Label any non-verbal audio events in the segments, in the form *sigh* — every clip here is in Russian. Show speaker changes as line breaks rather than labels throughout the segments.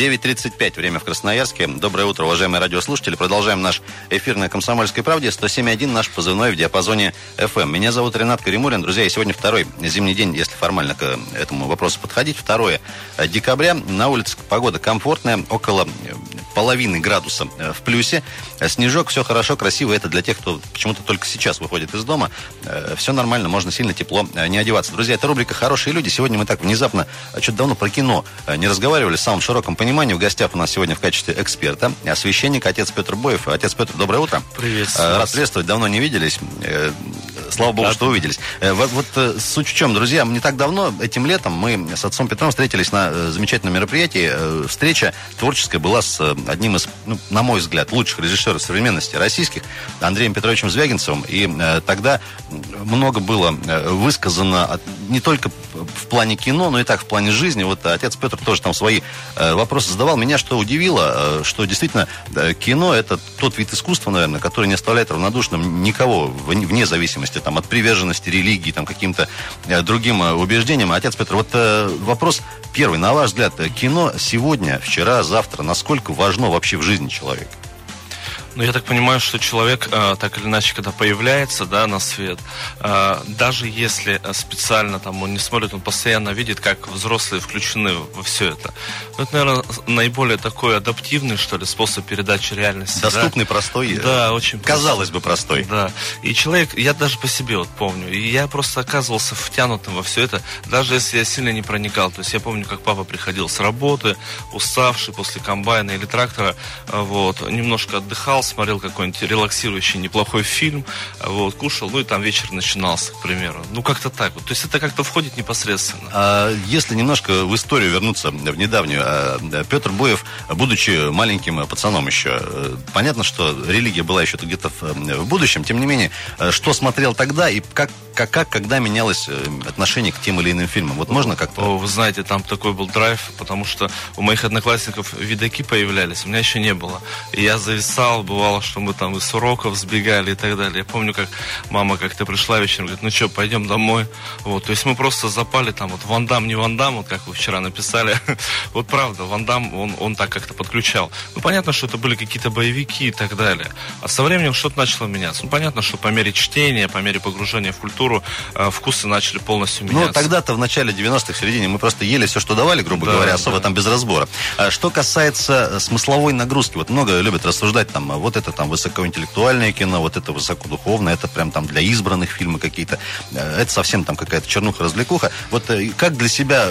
9.35, время в Красноярске. Доброе утро, уважаемые радиослушатели. Продолжаем наш эфир на «Комсомольской правде». 107.1 наш позывной в диапазоне FM. Меня зовут Ренат Каримулин. Друзья, и сегодня второй зимний день, если формально к этому вопросу подходить. 2 декабря. На улице погода комфортная, около половины градуса э, в плюсе. Снежок, все хорошо, красиво. Это для тех, кто почему-то только сейчас выходит из дома. Э, все нормально, можно сильно тепло э, не одеваться. Друзья, это рубрика «Хорошие люди». Сегодня мы так внезапно, что-то давно про кино не разговаривали в самом широком понимании. В гостях у нас сегодня в качестве эксперта священник, отец Петр Боев. Отец Петр, доброе утро.
Приветствую.
Рад приветствовать, давно не виделись. Слава богу, что увиделись. Вот, вот суть в чем, друзья, не так давно, этим летом, мы с отцом Петром встретились на замечательном мероприятии. Встреча творческая была с одним из, ну, на мой взгляд, лучших режиссеров современности российских, Андреем Петровичем Звягинцевым. И э, тогда много было э, высказано от, не только в плане кино, но и так в плане жизни. Вот отец Петр тоже там свои э, вопросы задавал. Меня что удивило, э, что действительно э, кино это тот вид искусства, наверное, который не оставляет равнодушным никого, вне зависимости там, от приверженности религии, там, каким-то другим убеждениям. Отец Петр, вот вопрос первый. На ваш взгляд, кино сегодня, вчера, завтра, насколько важно вообще в жизни человека?
Ну, я так понимаю, что человек, э, так или иначе, когда появляется, да, на свет, э, даже если специально там он не смотрит, он постоянно видит, как взрослые включены во все это. Ну, это, наверное, наиболее такой адаптивный, что ли, способ передачи реальности.
Доступный, да? простой.
Да, очень
Казалось бы, простой.
Да. И человек, я даже по себе вот помню, и я просто оказывался втянутым во все это, даже если я сильно не проникал. То есть я помню, как папа приходил с работы, уставший после комбайна или трактора, э, вот, немножко отдыхал, лежал, смотрел какой-нибудь релаксирующий неплохой фильм, вот, кушал, ну и там вечер начинался, к примеру. Ну, как-то так вот. То есть это как-то входит непосредственно.
А если немножко в историю вернуться, в недавнюю, а, Петр Боев, будучи маленьким пацаном еще, э, понятно, что религия была еще где-то в, в будущем, тем не менее, э, что смотрел тогда и как как, как, когда менялось э, отношение к тем или иным фильмам? Вот можно как-то?
О, вы знаете, там такой был драйв, потому что у моих одноклассников видаки появлялись, у меня еще не было. И я зависал, бывало, что мы там из уроков сбегали и так далее. Я помню, как мама как-то пришла вечером, говорит, ну что, пойдем домой. Вот, то есть мы просто запали там, вот Вандам, не Вандам, вот как вы вчера написали. *laughs* вот правда, Вандам, он, он так как-то подключал. Ну, понятно, что это были какие-то боевики и так далее. А со временем что-то начало меняться. Ну, понятно, что по мере чтения, по мере погружения в культуру, э, вкусы начали полностью ну, меняться.
Ну, тогда-то в начале 90-х, в середине, мы просто ели все, что давали, грубо да, говоря, особо да. там без разбора. А что касается э, смысловой нагрузки, вот много любят рассуждать там, вот это там высокоинтеллектуальное кино, вот это высокодуховное, это прям там для избранных фильмы какие-то. Э, это совсем там какая-то чернуха-развлекуха. Вот как для себя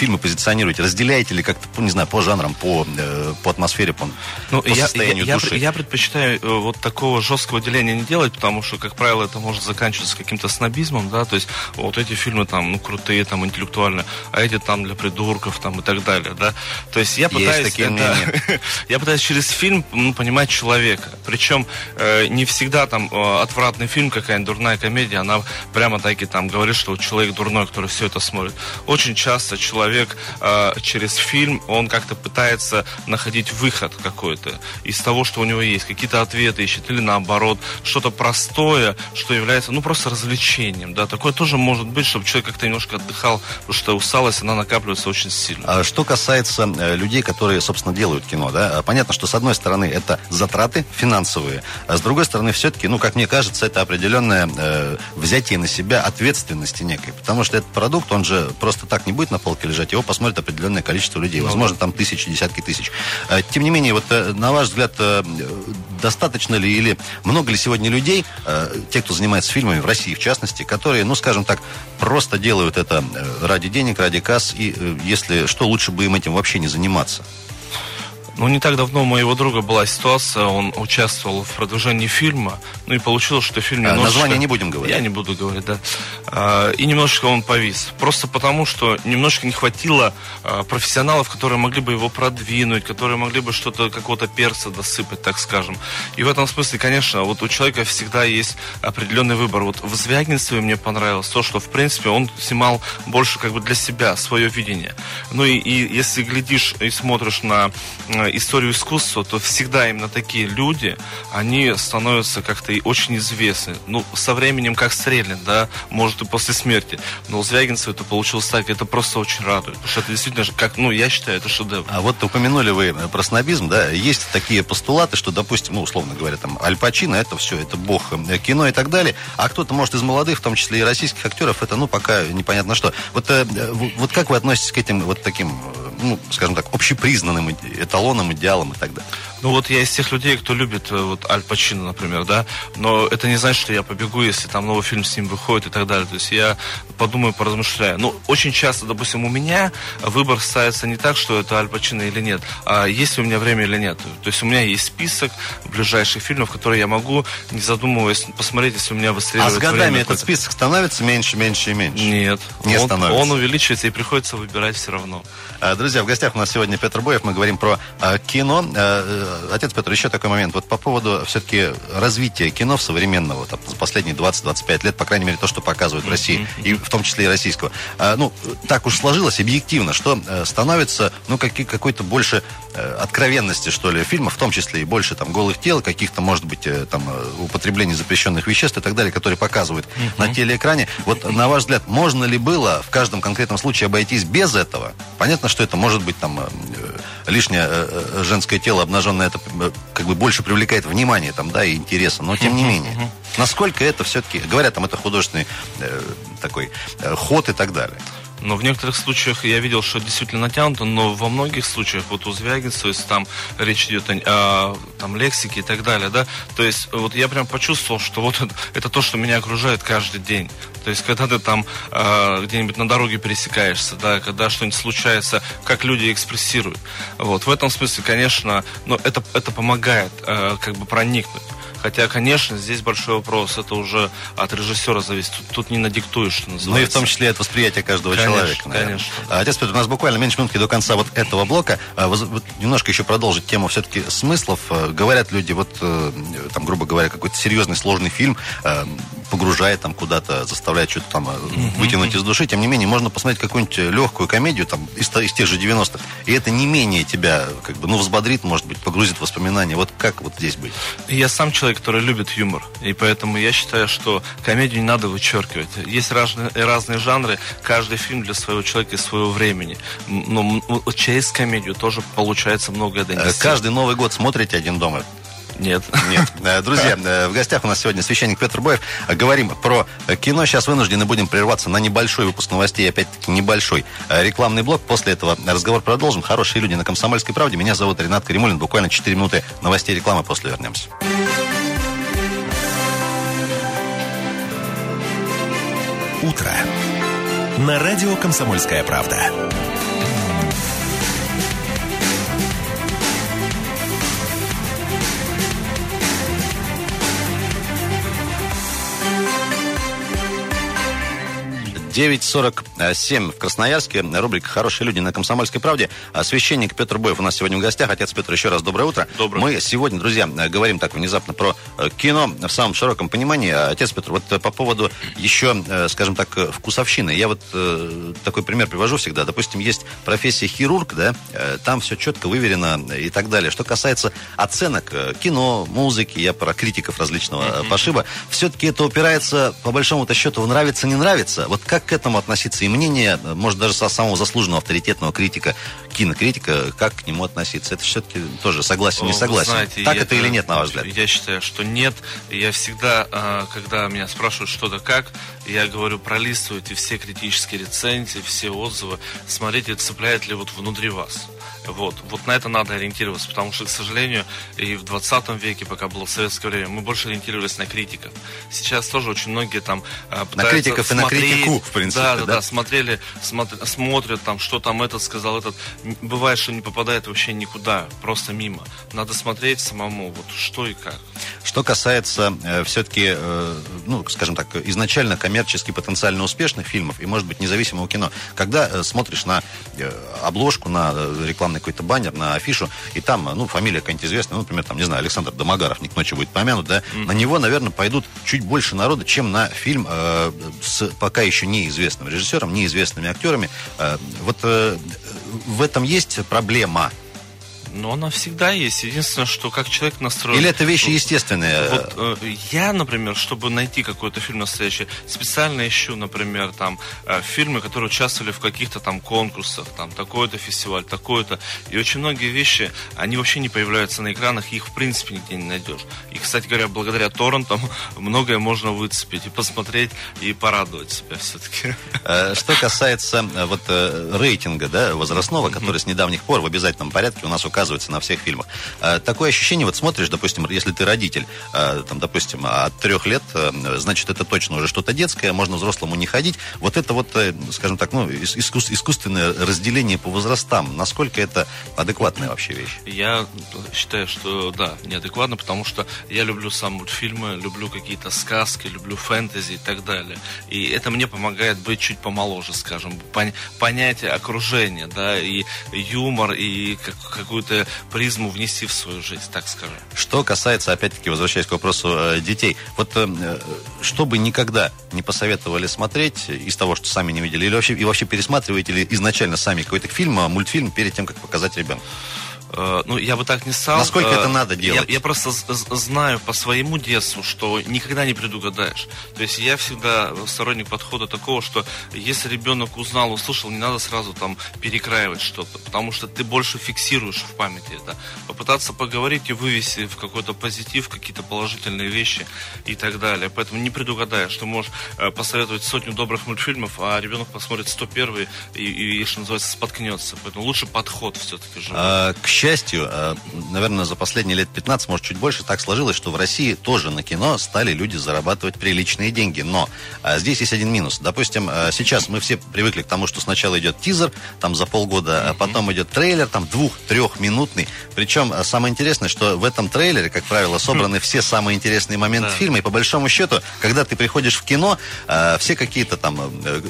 фильмы позиционируете? Разделяете ли как-то, ну, не знаю, по жанрам, по, э, по атмосфере, по,
ну, по я, состоянию я, души? Я, я предпочитаю э, вот такого жесткого деления не делать, потому что, как правило, это может заканчиваться каким-то снобизмом, да, то есть вот эти фильмы там, ну, крутые, там, интеллектуальные, а эти там для придурков, там, и так далее, да. То есть я пытаюсь... Есть такие это, *laughs* я пытаюсь через фильм ну, понимать человека. Причем э, не всегда там э, отвратный фильм, какая-нибудь дурная комедия, она прямо таки там говорит, что человек дурной, который все это смотрит. Очень часто человек человек э, через фильм, он как-то пытается находить выход какой-то из того, что у него есть. Какие-то ответы ищет или наоборот, что-то простое, что является, ну, просто развлечением, да. Такое тоже может быть, чтобы человек как-то немножко отдыхал, потому что усталость, она накапливается очень сильно.
А что касается э, людей, которые, собственно, делают кино, да, понятно, что с одной стороны это затраты финансовые, а с другой стороны все-таки, ну, как мне кажется, это определенное э, взятие на себя ответственности некой, потому что этот продукт, он же просто так не будет на полке лежать лежать, его посмотрит определенное количество людей. Ну Возможно, там тысячи, десятки тысяч. А, тем не менее, вот э, на ваш взгляд, э, достаточно ли или много ли сегодня людей, э, те, кто занимается фильмами, в России в частности, которые, ну, скажем так, просто делают это ради денег, ради касс, и если что, лучше бы им этим вообще не заниматься?
Ну, не так давно у моего друга была ситуация, он участвовал в продвижении фильма, ну и получилось, что фильм.
А, название не будем говорить.
Я не буду говорить, да. А, и немножечко он повис. Просто потому, что немножечко не хватило а, профессионалов, которые могли бы его продвинуть, которые могли бы что-то, какого-то перца досыпать, так скажем. И в этом смысле, конечно, вот у человека всегда есть определенный выбор. Вот в Звягинцеве мне понравилось то, что, в принципе, он снимал больше как бы для себя, свое видение. Ну и, и если глядишь и смотришь на историю искусства, то всегда именно такие люди, они становятся как-то очень известны. Ну, со временем как Стрелин, да, может и после смерти. Но у Звягинцева это получилось так, это просто очень радует. Потому что это действительно, как, ну, я считаю, это шедевр.
А вот упомянули вы про снобизм, да, есть такие постулаты, что, допустим, ну, условно говоря, там, Аль Пачино, это все, это бог э, кино и так далее, а кто-то, может, из молодых, в том числе и российских актеров, это, ну, пока непонятно что. Вот, э, вот как вы относитесь к этим вот таким, э, ну, скажем так, общепризнанным эталонам, идеалам и так далее?
Ну вот я из тех людей, кто любит вот Аль Пачино, например, да, но это не значит, что я побегу, если там новый фильм с ним выходит и так далее. То есть я подумаю, поразмышляю. Ну, очень часто, допустим, у меня выбор ставится не так, что это Аль Пачино или нет, а есть ли у меня время или нет. То есть у меня есть список ближайших фильмов, которые я могу, не задумываясь, посмотреть, если у меня выстреливает
А с годами этот список становится меньше, меньше и меньше?
Нет.
Не
он,
становится.
Он увеличивается и приходится выбирать все равно.
А, друзья, в гостях у нас сегодня Петр Боев. Мы говорим про а, кино. А, отец Петр, еще такой момент. Вот по поводу все-таки развития кино в современного, там, за последние 20-25 лет, по крайней мере, то, что показывают в России, и в том числе и российского. Ну, так уж сложилось объективно, что становится, ну, какой-то больше Э, откровенности, что ли, фильма, в том числе и больше там голых тел, каких-то, может быть, э, там э, употреблений запрещенных веществ и так далее, которые показывают uh-huh. на телеэкране. Вот, на ваш взгляд, можно ли было в каждом конкретном случае обойтись без этого? Понятно, что это может быть там лишнее женское тело обнаженное, это как бы больше привлекает внимание там, да, и интереса, но тем не менее. Насколько это все-таки, говорят, там это художественный э, такой э, ход и так далее.
Но в некоторых случаях я видел, что действительно натянуто, но во многих случаях, вот у Звягинцева, если там речь идет о, о там, лексике и так далее, да, то есть вот я прям почувствовал, что вот это, *laughs* это то, что меня окружает каждый день. То есть, когда ты там э, где-нибудь на дороге пересекаешься, да, когда что-нибудь случается, как люди экспрессируют. Вот, в этом смысле, конечно, но ну, это, это помогает э, как бы проникнуть. Хотя, конечно, здесь большой вопрос. Это уже от режиссера зависит. Тут, тут не надиктуешь, что называется.
Ну и в том числе от восприятия каждого
конечно,
человека.
Наверное. Конечно.
Да. Отец Петр, у нас буквально меньше минутки до конца вот этого блока. А, вот немножко еще продолжить тему все-таки смыслов. А, говорят люди, вот э, там, грубо говоря, какой-то серьезный, сложный фильм а, погружает там куда-то, заставляет что-то там uh-huh, вытянуть из души. Тем не менее, можно посмотреть какую-нибудь легкую комедию там из, из тех же 90-х. И это не менее тебя, как бы, ну, взбодрит, может быть, погрузит в воспоминания. Вот как вот здесь быть?
Я сам человек, который любит юмор. И поэтому я считаю, что комедию не надо вычеркивать. Есть разные, разные жанры. Каждый фильм для своего человека и своего времени. Но через комедию тоже получается многое донести.
Каждый Новый год смотрите «Один дома»?
Нет.
Нет. Э, друзья, э, в гостях у нас сегодня священник Петр Боев. Говорим про кино. Сейчас вынуждены будем прерваться на небольшой выпуск новостей. Опять-таки небольшой э, рекламный блок. После этого разговор продолжим. Хорошие люди на Комсомольской правде. Меня зовут Ренат Каримулин. Буквально 4 минуты новостей рекламы. После вернемся.
Утро. На радио «Комсомольская правда».
9.47 в Красноярске. Рубрика «Хорошие люди» на Комсомольской правде. Священник Петр Боев у нас сегодня в гостях. Отец Петр, еще раз доброе утро.
Доброе.
Мы сегодня, друзья, говорим так внезапно про э, кино в самом широком понимании. Отец Петр, вот э, по поводу еще, э, скажем так, вкусовщины. Я вот такой пример привожу всегда. Допустим, есть профессия хирург, да, там все четко выверено и так далее. Что касается оценок кино, музыки, я про критиков различного пошиба, все-таки это упирается, по большому-то счету, в нравится, не нравится. Вот как к этому относиться? И мнение, может, даже со самого заслуженного авторитетного критика, кинокритика, как к нему относиться? Это все-таки тоже согласен, не согласен. Знаете, так это, это или нет, на ваш взгляд?
Я считаю, что нет. Я всегда, а, когда меня спрашивают что-то как, я говорю, пролистывайте все критические рецензии, все отзывы, смотрите, цепляет ли вот внутри вас. Вот, вот на это надо ориентироваться, потому что, к сожалению, и в 20 веке, пока было советское время, мы больше ориентировались на критиков. Сейчас тоже очень многие там
э, На критиков смотреть, и на критику, в принципе.
Да, да, да, да смотрели, смотр, смотрят там, что там этот сказал, этот. Бывает, что не попадает вообще никуда, просто мимо. Надо смотреть самому, вот что и как.
Что касается э, все-таки, э, ну, скажем так, изначально коммерчески потенциально успешных фильмов и, может быть, независимого кино, когда э, смотришь на э, обложку, на э, рекламный какой-то баннер, на афишу, и там, ну, фамилия какая-нибудь известная, ну, например, там, не знаю, Александр Домогаров, не к ночи будет помянут, да, mm-hmm. на него, наверное, пойдут чуть больше народа, чем на фильм э, с пока еще неизвестным режиссером, неизвестными актерами. Э, вот э, в этом есть проблема
но она всегда есть. Единственное, что как человек настроен...
Или это вещи естественные?
Вот э, я, например, чтобы найти какой-то фильм настоящий, специально ищу, например, там, э, фильмы, которые участвовали в каких-то там конкурсах, там, такой-то фестиваль, такой-то. И очень многие вещи, они вообще не появляются на экранах, их в принципе нигде не найдешь. И, кстати говоря, благодаря торрентам *laughs* многое можно выцепить и посмотреть, и порадовать себя все-таки.
Э, что касается э, вот э, рейтинга, да, возрастного, который с недавних пор в обязательном порядке у нас указывается оказывается на всех фильмах. Э, такое ощущение, вот смотришь, допустим, если ты родитель, э, там, допустим, от трех лет, э, значит, это точно уже что-то детское, можно взрослому не ходить. Вот это вот, скажем так, ну, искус, искусственное разделение по возрастам, насколько это адекватная вообще вещь?
Я считаю, что да, неадекватно, потому что я люблю сам мультфильмы, люблю какие-то сказки, люблю фэнтези и так далее. И это мне помогает быть чуть помоложе, скажем, понять окружение, да, и юмор, и какую-то какую-то призму внести в свою жизнь, так скажем.
Что касается, опять-таки, возвращаясь к вопросу э, детей, вот э, э что бы никогда не посоветовали смотреть из того, что сами не видели, или вообще, и вообще пересматриваете ли изначально сами какой-то фильм, а, мультфильм перед тем, как показать ребенку?
Э, ну, я бы так не стал.
Насколько это э, надо делать?
Я, я просто знаю по своему детству, что никогда не предугадаешь. То есть я всегда сторонник подхода такого, что если ребенок узнал, услышал, не надо сразу там перекраивать что-то, потому что ты больше фиксируешь в памяти это. Попытаться поговорить и вывести в какой-то позитив, какие-то положительные вещи и так далее. Поэтому не предугадаешь, что можешь э, посоветовать сотню добрых мультфильмов, а ребенок посмотрит 101 и, и, и что называется, споткнется. Поэтому лучше подход все-таки же.
А, к счастью, э, наверное, за последние лет 15, может, чуть больше, так сложилось, что в России тоже на кино стали люди зарабатывать приличные деньги. Но э, здесь есть один минус. Допустим, э, сейчас мы все привыкли к тому, что сначала идет тизер, там за полгода, а потом идет трейлер, там двух-трехминутный. Причем самое интересное, что в этом трейлере, как правило, собраны все самые интересные моменты фильма. И по большому счету, когда ты приходишь в кино, все какие-то там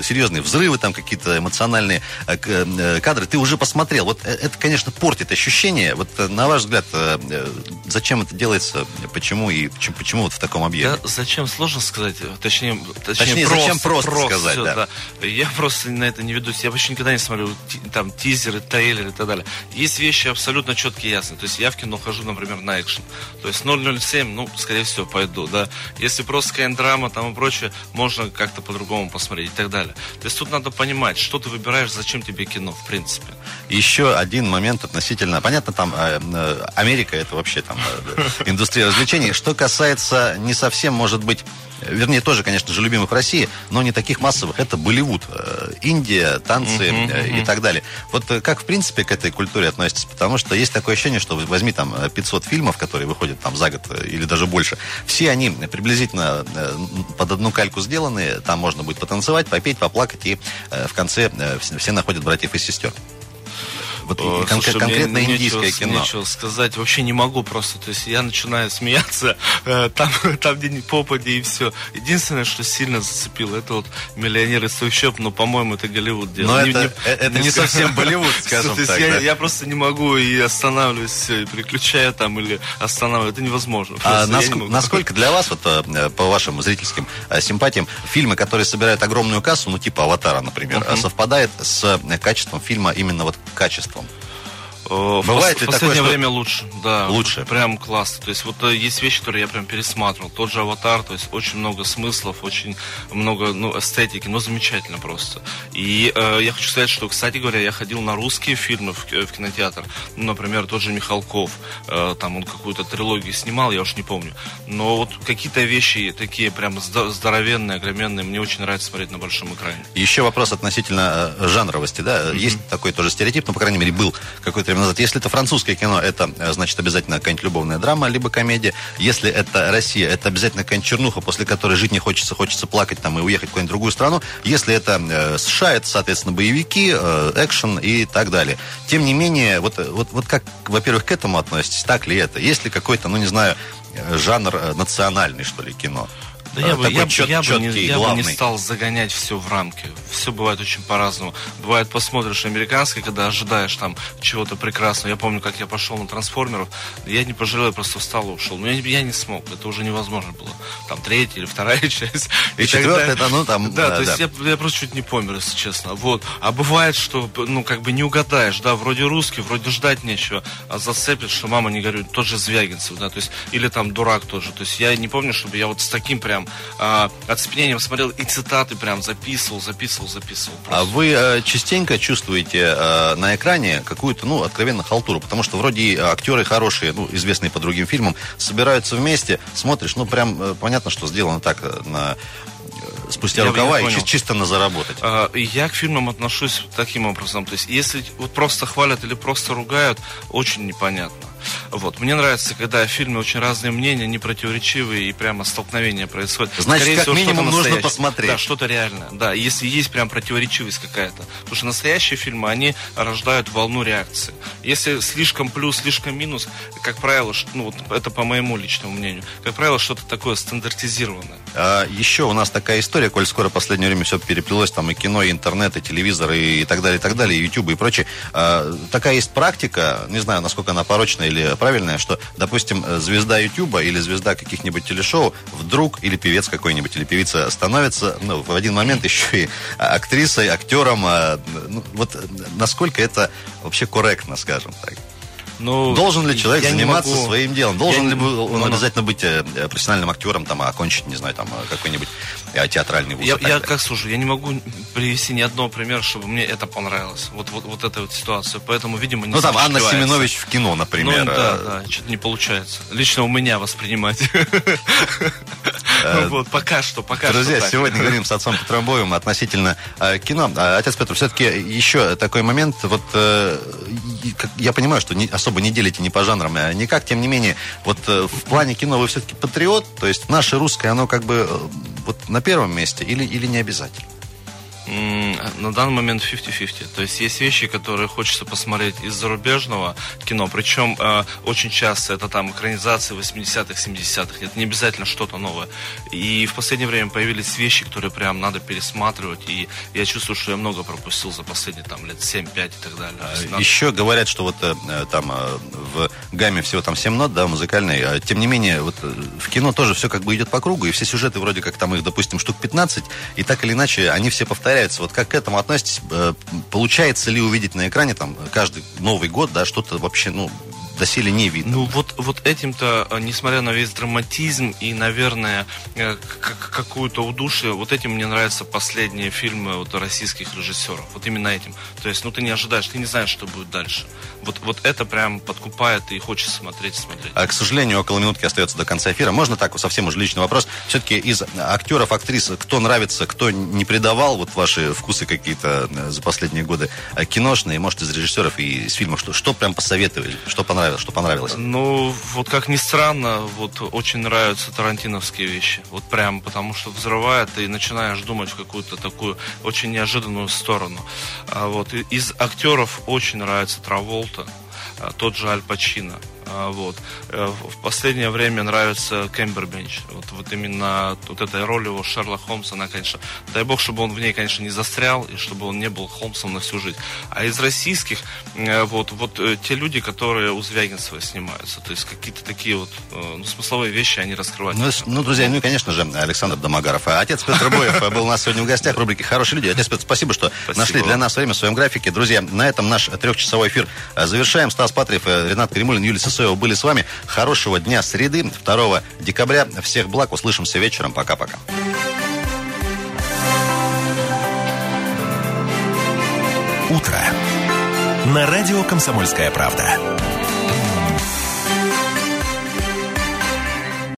серьезные взрывы, там какие-то эмоциональные кадры, ты уже посмотрел. Вот это, конечно, портит ощущение ощущение, вот э, на ваш взгляд, э, э, зачем это делается, почему и почему, почему вот в таком объеме?
Да, зачем, сложно сказать, точнее,
точнее, точнее просто, зачем просто, просто сказать, все, да.
да. Я просто на это не ведусь, я вообще никогда не смотрю там тизеры, трейлеры и так далее. Есть вещи абсолютно четкие и ясные, то есть я в кино хожу, например, на экшен, то есть 007, ну, скорее всего, пойду, да. Если просто какая-нибудь драма там и прочее, можно как-то по-другому посмотреть и так далее. То есть тут надо понимать, что ты выбираешь, зачем тебе кино, в принципе.
Еще один момент относительно понятно, там э, э, Америка это вообще там э, *laughs* индустрия развлечений. Что касается не совсем, может быть, вернее, тоже, конечно же, любимых в России, но не таких массовых. Это Болливуд, Индия, танцы uh-huh, uh-huh. и так далее. Вот как, в принципе, к этой культуре относитесь? Потому что есть такое ощущение, что возьми там 500 фильмов, которые выходят там за год или даже больше. Все они приблизительно под одну кальку сделаны. Там можно будет потанцевать, попеть, поплакать, и в конце все находят братьев и сестер.
Вот О, кон- слушай, конкретно мне индийское нечего, кино. Нечего сказать, вообще не могу просто. То есть я начинаю смеяться э, там, *laughs* там где не попади и все. Единственное, что сильно зацепило, это вот миллионеры из трущоб, но, по-моему, это Голливуд делал.
Но не, это, не, это не, не совсем Болливуд, *laughs* скажем
так. Я, я просто не могу и останавливаюсь все, и переключаю там или останавливаю. Это невозможно.
А наск- не насколько для вас, вот э, по вашим зрительским э, симпатиям, фильмы, которые собирают огромную кассу, ну типа «Аватара», например, uh-huh. совпадает с качеством фильма именно вот качеством?
Э, Бывает в, ли последнее такое, время лучше, да.
Лучше.
Прям классно. То есть вот э, есть вещи, которые я прям пересматривал. Тот же аватар, то есть очень много смыслов, очень много ну, эстетики, но замечательно просто. И э, я хочу сказать, что, кстати говоря, я ходил на русские фильмы в, в кинотеатр. Ну, например, тот же Михалков. Э, там он какую-то трилогию снимал, я уж не помню. Но вот какие-то вещи такие прям здоровенные, огроменные, мне очень нравится смотреть на большом экране.
Еще вопрос относительно э, жанровости, да? Mm-hmm. Есть такой тоже стереотип, но, по крайней мере, был какой-то назад. Если это французское кино, это, э, значит, обязательно какая-нибудь любовная драма, либо комедия. Если это Россия, это обязательно какая-нибудь чернуха, после которой жить не хочется, хочется плакать там и уехать в какую-нибудь другую страну. Если это э, США, это, соответственно, боевики, э, экшен и так далее. Тем не менее, вот, вот, вот как, во-первых, к этому относитесь, так ли это? Есть ли какой-то, ну, не знаю, э, жанр э, национальный, что ли, кино?
Да я, бы, я, чет, я, бы не, я бы не стал загонять все в рамки. Все бывает очень по-разному. Бывает, посмотришь американский, когда ожидаешь там чего-то прекрасного. Я помню, как я пошел на трансформеров. Я не пожалел, я просто встал и ушел. Но я, я не смог. Это уже невозможно было. Там третья или вторая *laughs* часть.
И, и четвертая, это, ну там.
Да, да то да. есть я, я просто чуть не помер, если честно. Вот. А бывает, что ну как бы не угадаешь, да, вроде русский, вроде ждать нечего, а зацепит, что мама не говорит, тот же Звягинцев, да, то есть, или там дурак тоже. То есть я не помню, чтобы я вот с таким прям прям э, оцепенением смотрел и цитаты прям записывал, записывал, записывал.
Просто. А вы э, частенько чувствуете э, на экране какую-то, ну, откровенно халтуру, потому что вроде актеры хорошие, ну, известные по другим фильмам, собираются вместе, смотришь, ну, прям э, понятно, что сделано так э, на э, спустя я, рукава и чисто, чисто на заработать.
А, я к фильмам отношусь таким образом. То есть, если вот просто хвалят или просто ругают, очень непонятно. Вот. Мне нравится, когда в фильме очень разные мнения, не противоречивые, и прямо столкновения происходят.
Значит, Скорее как всего, минимум нужно посмотреть.
Да, что-то реальное. Да, если есть прям противоречивость какая-то. Потому что настоящие фильмы, они рождают волну реакции. Если слишком плюс, слишком минус, как правило, ну вот это по моему личному мнению, как правило, что-то такое стандартизированное.
А, еще у нас такая история, коль скоро в последнее время все переплелось, там и кино, и интернет, и телевизор, и, и так далее, и так далее, и YouTube, и прочее. А, такая есть практика, не знаю, насколько она порочная или правильная, что, допустим, звезда Ютуба или звезда каких-нибудь телешоу вдруг, или певец какой-нибудь, или певица становится ну, в один момент *laughs* еще и актрисой, актером. А, ну, вот насколько это вообще корректно, скажем так? Ну, Должен ли человек заниматься могу... своим делом? Должен я ли он ну, обязательно быть э, профессиональным актером, там, окончить, не знаю, там, какой-нибудь э, театральный вуз?
Я, я как слушаю, я не могу привести ни одного примера, чтобы мне это понравилось. Вот, вот, вот эта вот ситуация. Поэтому, видимо, не
Ну, там, Анна Семенович в кино, например. Ну,
да, да, что-то не получается. Лично у меня воспринимать. Э, *laughs* вот, пока что, пока
Друзья, сегодня говорим с отцом Петром Боевым относительно кино. Отец Петр, все-таки еще такой момент, вот я понимаю, что особо особо не делите ни по жанрам, а никак. Тем не менее, вот э, в плане кино вы все-таки патриот, то есть наше русское, оно как бы э, вот на первом месте или, или не обязательно?
На данный момент 50-50. То есть есть вещи, которые хочется посмотреть из зарубежного кино. Причем э, очень часто это там экранизации 80-х, 70-х. Это не обязательно что-то новое. И в последнее время появились вещи, которые прям надо пересматривать. И я чувствую, что я много пропустил за последние там лет 7-5 и так далее.
А, надо... Еще говорят, что вот э, там э, в гамме всего там 7 нот, да, музыкальной. А, тем не менее, вот э, в кино тоже все как бы идет по кругу. И все сюжеты вроде как там их, допустим, штук 15. И так или иначе, они все повторяются повторяются. Вот как к этому относитесь? Э, получается ли увидеть на экране там каждый Новый год, да, что-то вообще, ну, доселе не видно.
Ну вот, вот этим-то, э, несмотря на весь драматизм и, наверное, э, какую-то удушье, вот этим мне нравятся последние фильмы вот, российских режиссеров. Вот именно этим. То есть, ну ты не ожидаешь, ты не знаешь, что будет дальше. Вот, вот это прям подкупает и хочется смотреть смотреть.
А, к сожалению, около минутки остается до конца эфира. Можно так, совсем уже личный вопрос. Все-таки из актеров, актрис, кто нравится, кто не предавал вот ваши вкусы какие-то э, за последние годы киношные, может, из режиссеров и из фильмов, что, что прям посоветовали, что понравилось? Понравилось? Что понравилось?
Ну, вот как ни странно, вот очень нравятся тарантиновские вещи. Вот прям, потому что взрывает, и начинаешь думать в какую-то такую очень неожиданную сторону. А вот из актеров очень нравится Траволта, а, тот же Аль Пачино. А, вот. Э, в последнее время нравится Кембербенч. Вот, вот именно вот эта роль его Шерлока Холмса, она, конечно, дай бог, чтобы он в ней, конечно, не застрял, и чтобы он не был Холмсом на всю жизнь. А из российских, э, вот, вот э, те люди, которые у Звягинцева снимаются, то есть какие-то такие вот ну, смысловые вещи они раскрывают.
Ну, ну, друзья, ну и, конечно же, Александр Домогаров. А отец Петр Боев *laughs* был у нас сегодня в гостях в рубрике «Хорошие люди». Отец Петр, спасибо, что спасибо. нашли для нас время в своем графике. Друзья, на этом наш трехчасовой эфир завершаем. Стас Патриев, Ренат Кремулин, Юлия Сысоева Сысоева были с вами. Хорошего дня среды, 2 декабря. Всех благ. Услышимся вечером. Пока-пока.
Утро. На радио «Комсомольская правда».